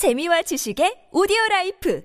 재미와 지식의 오디오 라이프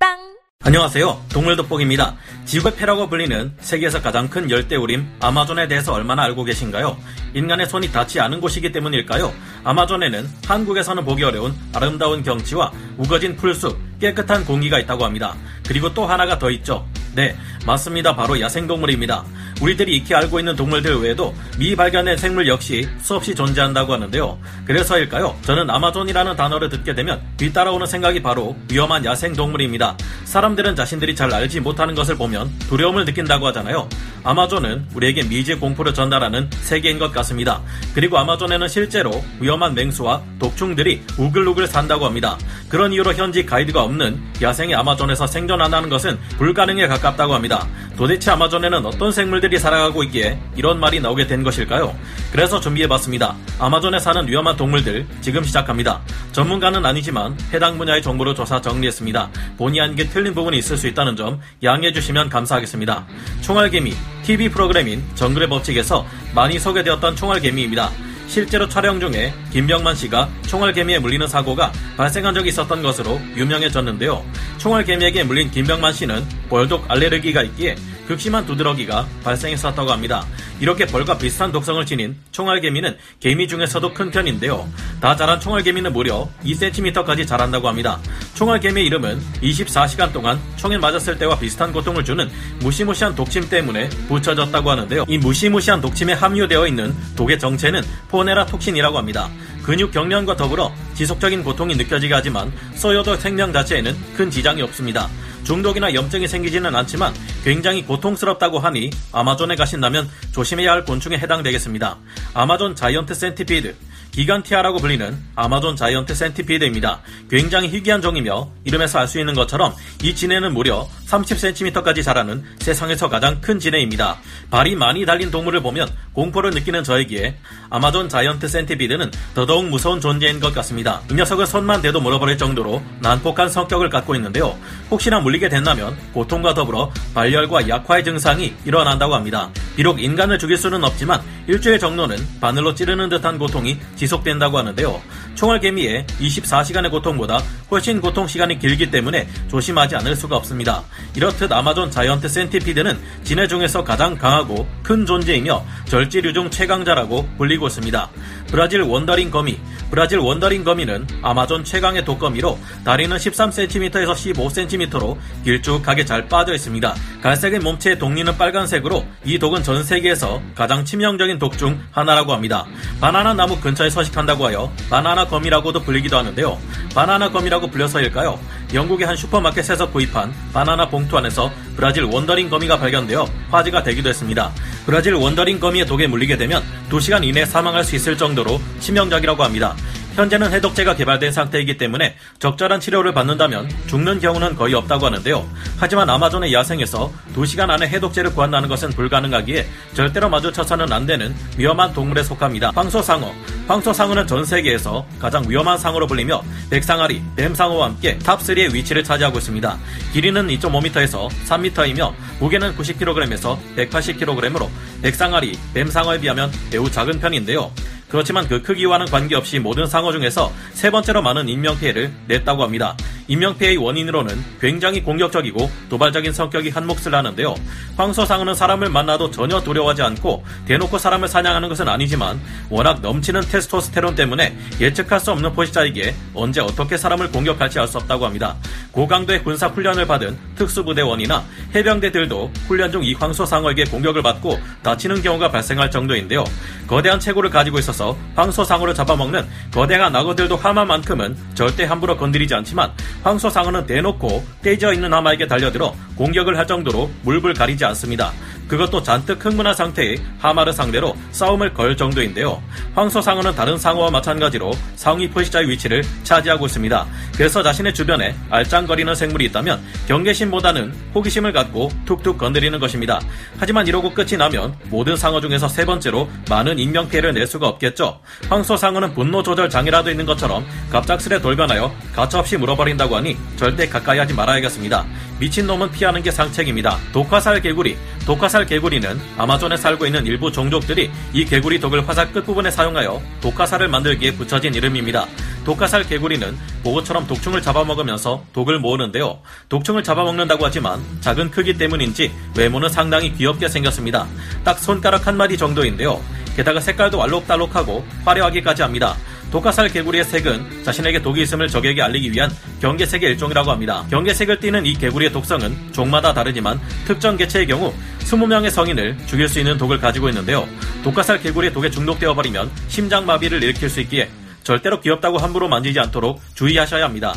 팟빵 안녕하세요. 동물 돋보기입니다. 지구의 폐라고 불리는 세계에서 가장 큰 열대우림 아마존에 대해서 얼마나 알고 계신가요? 인간의 손이 닿지 않은 곳이기 때문일까요? 아마존에는 한국에서는 보기 어려운 아름다운 경치와 우거진 풀숲, 깨끗한 공기가 있다고 합니다. 그리고 또 하나가 더 있죠. 네, 맞습니다. 바로 야생동물입니다. 우리들이 익히 알고 있는 동물들 외에도 미발견된 생물 역시 수없이 존재한다고 하는데요. 그래서일까요? 저는 아마존이라는 단어를 듣게 되면 뒤따라오는 생각이 바로 위험한 야생동물입니다. 사람들은 자신들이 잘 알지 못하는 것을 보면 두려움을 느낀다고 하잖아요. 아마존은 우리에게 미지의 공포를 전달하는 세계인 것 같습니다. 그리고 아마존에는 실제로 위험한 맹수와 독충들이 우글우글 산다고 합니다. 그런 이유로 현지 가이드가 없는 야생의 아마존에서 생존한다는 것은 불가능에 가깝다고 합니다. 도대체 아마존에는 어떤 생물들이 살아가고 있기에 이런 말이 나오게 된 것일까요? 그래서 준비해봤습니다. 아마존에 사는 위험한 동물들 지금 시작합니다. 전문가는 아니지만 해당 분야의 정보를 조사 정리했습니다. 본의 아니게 틀린 부분이 있을 수 있다는 점 양해해 주시면 감사하겠습니다. 총알개미 TV 프로그램인 정글의 법칙에서 많이 소개되었던 총알개미입니다. 실제로 촬영 중에 김병만 씨가 총알개미에 물리는 사고가 발생한 적이 있었던 것으로 유명해졌는데요. 총알개미에게 물린 김병만 씨는 벌독 알레르기가 있기에 극심한 두드러기가 발생했었다고 합니다. 이렇게 벌과 비슷한 독성을 지닌 총알개미는 개미 중에서도 큰 편인데요. 다 자란 총알개미는 무려 2cm까지 자란다고 합니다. 총알개미의 이름은 24시간 동안 총에 맞았을 때와 비슷한 고통을 주는 무시무시한 독침 때문에 붙여졌다고 하는데요. 이 무시무시한 독침에 함유되어 있는 독의 정체는 포네라 톡신이라고 합니다. 근육 경련과 더불어 지속적인 고통이 느껴지게 하지만 쏘여도 생명 자체에는 큰 지장이 없습니다. 중독이나 염증이 생기지는 않지만 굉장히 고통스럽다고 하니 아마존에 가신다면 조심해야 할 곤충에 해당되겠습니다. 아마존 자이언트 센티피드 기간티아라고 불리는 아마존 자이언트 센티피드입니다. 굉장히 희귀한 종이며 이름에서 알 수 있는 것처럼 이 진해는 무려 30cm까지 자라는 세상에서 가장 큰 진해입니다. 발이 많이 달린 동물을 보면 공포를 느끼는 저에게 아마존 자이언트 센티피드는 더더욱 무서운 존재인 것 같습니다. 이 녀석은 손만 대도 물어버릴 정도로 난폭한 성격을 갖고 있는데요. 혹시나 물리게 된다면 고통과 더불어 발열과 약화의 증상이 일어난다고 합니다. 비록 인간을 죽일 수는 없지만 일주일 정도는 바늘로 찌르는 듯한 고통이 지 속된다고 하는데요. 총알개미의 24시간의 고통보다 훨씬 고통 시간이 길기 때문에 조심하지 않을 수가 없습니다. 이렇듯 아마존 자이언트 센티피드는 진해 중에서 가장 강하고 큰 존재이며 절지류 중 최강자라고 불리고 있습니다. 브라질 원더링 거미 브라질 wandering 거미는 아마존 최강의 독거미로 다리는 13cm에서 15cm로 길쭉하게 잘 빠져 있습니다. 갈색의 몸체의 독니는 빨간색으로 이 독은 전 세계에서 가장 치명적인 독 중 하나라고 합니다. 바나나 나무 근처에 서식한다고 하여 바나나 거미라고도 불리기도 하는데요. 바나나 거미라고 불려서일까요? 영국의 한 슈퍼마켓에서 구입한 바나나 봉투 안에서 브라질 wandering 거미가 발견되어 화제가 되기도 했습니다. 브라질 wandering 거미의 독에 물리게 되면 2시간 이내에 사망할 수 있을 정도로 치명적이라고 합니다. 현재는 해독제가 개발된 상태이기 때문에 적절한 치료를 받는다면 죽는 경우는 거의 없다고 하는데요. 하지만 아마존의 야생에서 2시간 안에 해독제를 구한다는 것은 불가능하기에 절대로 마주쳐서는 안 되는 위험한 동물에 속합니다. 황소상어. 황소상어는 전 세계에서 가장 위험한 상어로 불리며 백상아리, 뱀상어와 함께 탑3의 위치를 차지하고 있습니다. 길이는 2.5m에서 3m이며 무게는 90kg에서 180kg으로 백상아리, 뱀상어에 비하면 매우 작은 편인데요. 그렇지만 그 크기와는 관계없이 모든 상어 중에서 세 번째로 많은 인명피해를 냈다고 합니다. 인명피해의 원인으로는 굉장히 공격적이고 도발적인 성격이 한몫을 하는데요. 황소상어는 사람을 만나도 전혀 두려워하지 않고 대놓고 사람을 사냥하는 것은 아니지만 워낙 넘치는 테스토스테론 때문에 예측할 수 없는 포식자에게 언제 어떻게 사람을 공격할지 알 수 없다고 합니다. 고강도의 군사 훈련을 받은 특수부대원이나 해병대들도 훈련 중 이 황소상어에게 공격을 받고 다치는 경우가 발생할 정도인데요. 거대한 체구를 가지고 있어서 황소상어를 잡아먹는 거대한 악어들도 하마만큼은 절대 함부로 건드리지 않지만 황소상어는 대놓고 떼져 있는 하마에게 달려들어 공격을 할 정도로 물불 가리지 않습니다. 그것도 잔뜩 흥분한 상태의 하마를 상대로 싸움을 걸 정도인데요. 황소상어는 다른 상어와 마찬가지로 상위 포식자의 위치를 차지하고 있습니다. 그래서 자신의 주변에 알짱거리는 생물이 있다면 경계심보다는 호기심을 갖고 툭툭 건드리는 것입니다. 하지만 이러고 끝이 나면 모든 상어 중에서 세 번째로 많은 인명피해를 낼 수가 없겠죠. 황소상어는 분노 조절 장애라도 있는 것처럼 갑작스레 돌변하여 가차없이 물어버린다고 하니 절대 가까이 하지 말아야겠습니다. 미친놈은 피하는 게 상책입니다. 독화살 개구리, 독화살 개구리는 아마존에 살고 있는 일부 종족들이 이 개구리 독을 화살 끝부분에 사용하여 독화살을 만들기에 붙여진 이름입니다. 독화살 개구리는 보고처럼 독충을 잡아먹으면서 독을 모으는데요. 독충을 잡아먹는다고 하지만 작은 크기 때문인지 외모는 상당히 귀엽게 생겼습니다. 딱 손가락 한 마디 정도인데요. 게다가 색깔도 알록달록하고 화려하기까지 합니다. 독화살 개구리의 색은 자신에게 독이 있음을 적에게 알리기 위한 경계색의 일종이라고 합니다. 경계색을 띠는 이 개구리의 독성은 종마다 다르지만 특정 개체의 경우 20명의 성인을 죽일 수 있는 독을 가지고 있는데요. 독화살 개구리의 독에 중독되어 버리면 심장마비를 일으킬 수 있기에 절대로 귀엽다고 함부로 만지지 않도록 주의하셔야 합니다.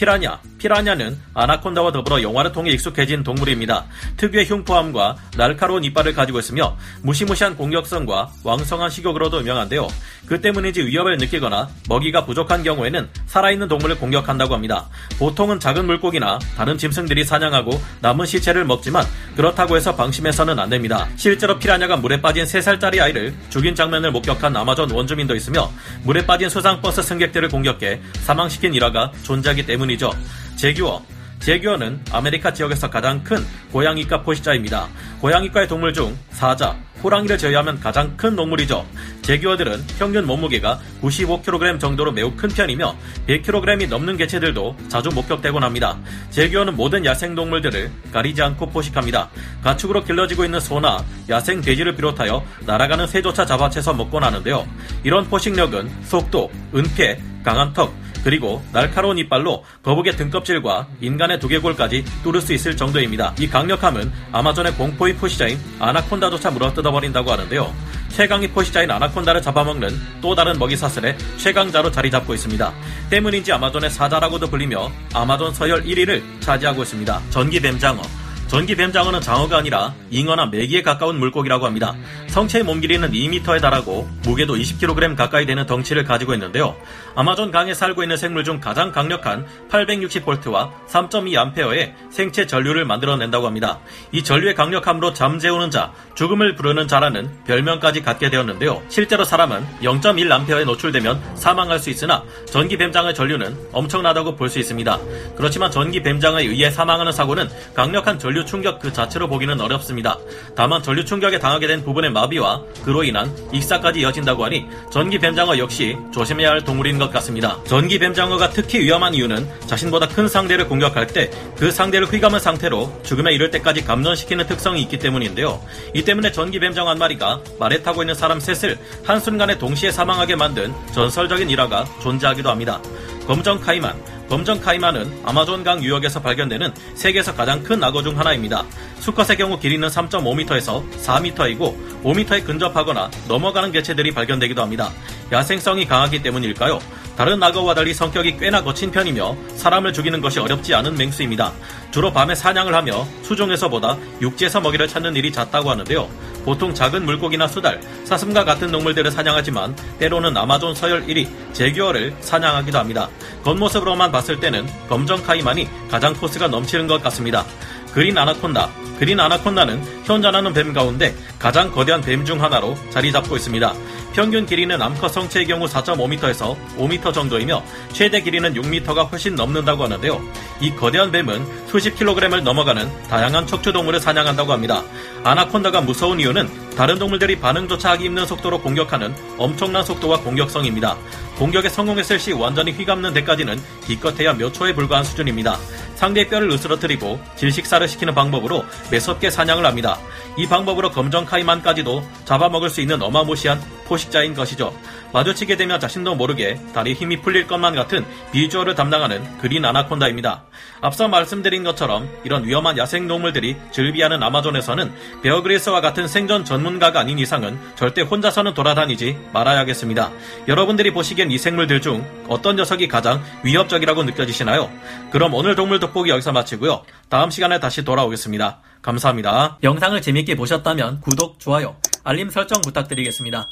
피라냐. 피라냐는 아나콘다와 더불어 영화를 통해 익숙해진 동물입니다. 특유의 흉포함과 날카로운 이빨을 가지고 있으며 무시무시한 공격성과 왕성한 식욕으로도 유명한데요. 그 때문인지 위협을 느끼거나 먹이가 부족한 경우에는 살아있는 동물을 공격한다고 합니다. 보통은 작은 물고기나 다른 짐승들이 사냥하고 남은 시체를 먹지만 그렇다고 해서 방심해서는 안 됩니다. 실제로 피라냐가 물에 빠진 3살짜리 아이를 죽인 장면을 목격한 아마존 원주민도 있으며 물에 빠진 수상버스 승객들을 공격해 사망시킨 일화가 존재하기 때문이죠. 재규어 재규어는 아메리카 지역에서 가장 큰 고양이과 포식자입니다. 고양이과의 동물 중 사자, 호랑이를 제외하면 가장 큰 동물이죠. 재규어들은 평균 몸무게가 95kg 정도로 매우 큰 편이며 100kg이 넘는 개체들도 자주 목격되곤 합니다. 제규어는 모든 야생동물들을 가리지 않고 포식합니다. 가축으로 길러지고 있는 소나 야생 돼지를 비롯하여 날아가는 새조차 잡아채서 먹곤 하는데요. 이런 포식력은 속도, 은폐, 강한 턱, 그리고 날카로운 이빨로 거북의 등껍질과 인간의 두개골까지 뚫을 수 있을 정도입니다. 이 강력함은 아마존의 공포의 포시자인 아나콘다조차 물어뜯어 버린다고 하는데요. 최강의 포시자인 아나콘다를 잡아먹는 또 다른 먹이 사슬의 최강자로 자리 잡고 있습니다. 때문인지 아마존의 사자라고도 불리며 아마존 서열 1위를 차지하고 있습니다. 전기 뱀장어 전기 뱀장어는 장어가 아니라 잉어나 메기에 가까운 물고기라고 합니다. 성체의 몸 길이는 2m에 달하고 무게도 20kg 가까이 되는 덩치를 가지고 있는데요. 아마존 강에 살고 있는 생물 중 가장 강력한 860V와 3.2A의 생체 전류를 만들어낸다고 합니다. 이 전류의 강력함으로 잠재우는 자, 죽음을 부르는 자라는 별명까지 갖게 되었는데요. 실제로 사람은 0.1A에 노출되면 사망할 수 있으나 전기 뱀장어의 전류는 엄청나다고 볼 수 있습니다. 그렇지만 전기 뱀장어에 의해 사망하는 사고는 강력한 전류 전류 충격 그 자체로 보기는 어렵습니다. 다만 전류 충격에 당하게 된 부분의 마비와 그로 인한 익사까지 이어진다고 하니 전기 뱀장어 역시 조심해야 할 동물인 것 같습니다. 전기 뱀장어가 특히 위험한 이유는 자신보다 큰 상대를 공격할 때 그 상대를 휘감은 상태로 죽음에 이를 때까지 감전시키는 특성이 있기 때문인데요. 이 때문에 전기 뱀장어 한 마리가 말에 타고 있는 사람 셋을 한순간에 동시에 사망하게 만든 전설적인 일화가 존재하기도 합니다. 검정 카이만, 검정 카이마는 아마존강 유역에서 발견되는 세계에서 가장 큰 악어 중 하나입니다. 수컷의 경우 길이는 3.5m에서 4m이고 5m에 근접하거나 넘어가는 개체들이 발견되기도 합니다. 야생성이 강하기 때문일까요? 다른 악어와 달리 성격이 꽤나 거친 편이며 사람을 죽이는 것이 어렵지 않은 맹수입니다. 주로 밤에 사냥을 하며 수종에서보다 육지에서 먹이를 찾는 일이 잦다고 하는데요. 보통 작은 물고기나 수달, 사슴과 같은 동물들을 사냥하지만 때로는 아마존 서열 1위 제규어를 사냥하기도 합니다. 겉모습으로만 봤을 때는 검정 카이만이 가장 포스가 넘치는 것 같습니다. 그린 아나콘다. 그린 아나콘다는 현존하는 뱀 가운데 가장 거대한 뱀 중 하나로 자리 잡고 있습니다. 평균 길이는 암컷 성체의 경우 4.5m에서 5m 정도이며 최대 길이는 6m가 훨씬 넘는다고 하는데요. 이 거대한 뱀은 수십 킬로그램을 넘어가는 다양한 척추동물을 사냥한다고 합니다. 아나콘다가 무서운 이유는 다른 동물들이 반응조차 하기 힘든 속도로 공격하는 엄청난 속도와 공격성입니다. 공격에 성공했을 시 완전히 휘감는 데까지는 기껏해야 몇 초에 불과한 수준입니다. 상대의 뼈를 으스러뜨리고 질식사를 시키는 방법으로 매섭게 사냥을 합니다. 이 방법으로 검정 카이만까지도 잡아먹을 수 있는 어마무시한 포식자인 것이죠. 마주치게 되면 자신도 모르게 다리 힘이 풀릴 것만 같은 비주얼을 담당하는 그린 아나콘다입니다. 앞서 말씀드린 것처럼 이런 위험한 야생 동물들이 즐비하는 아마존에서는 베어그리스와 같은 생존 전문가가 아닌 이상은 절대 혼자서는 돌아다니지 말아야겠습니다. 여러분들이 보시기엔 이 생물들 중 어떤 녀석이 가장 위협적이라고 느껴지시나요? 그럼 오늘 동물 돋보기 여기서 마치고요. 다음 시간에 다시 돌아오겠습니다. 감사합니다. 영상을 재밌게 보셨다면 구독, 좋아요, 알림 설정 부탁드리겠습니다.